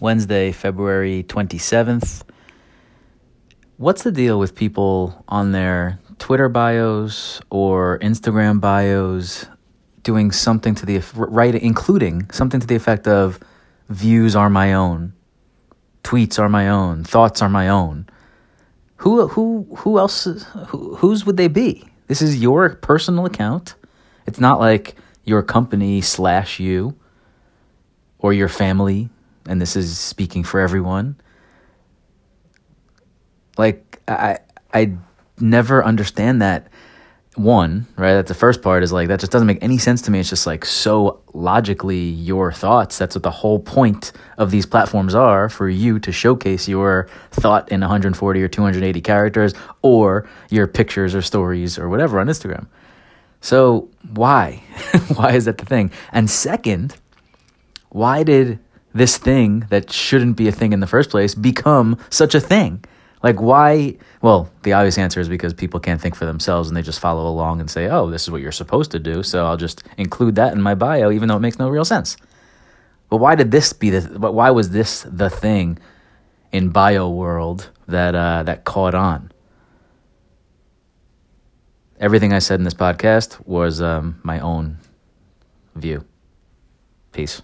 Wednesday, February 27th. What's the deal with people on their Twitter bios or Instagram bios doing something to the right including something to the effect of views are my own, tweets are my own, thoughts are my own. Who who who else who, whose would they be? This is your personal account. It's not like your company slash you or your family, and this is speaking for everyone. Like I I never understand that one, right? That's the first part is like that just doesn't make any sense to me. It's just like so logically your thoughts. That's what the whole point of these platforms are for you to showcase your thought in 140 or 280 characters or your pictures or stories or whatever on Instagram. So, why? why is that the thing? And second, why did this thing that shouldn't be a thing in the first place become such a thing? Like, why? Well, the obvious answer is because people can't think for themselves and they just follow along and say, oh, this is what you're supposed to do. So I'll just include that in my bio, even though it makes no real sense. But why did this be the, but why was this the thing in bio world that, uh, that caught on? Everything I said in this podcast was um, my own view. Peace.